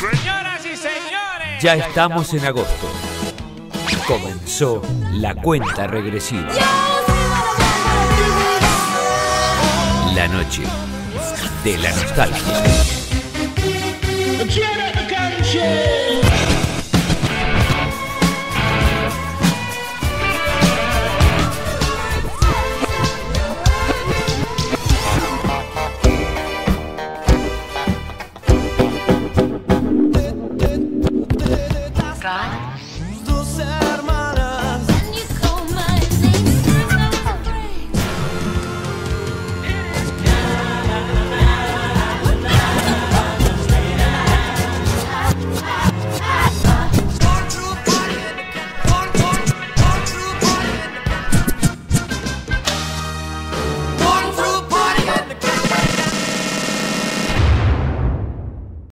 Señoras y señores. Ya estamos en agosto. Comenzó la cuenta regresiva. La noche de la nostalgia. God?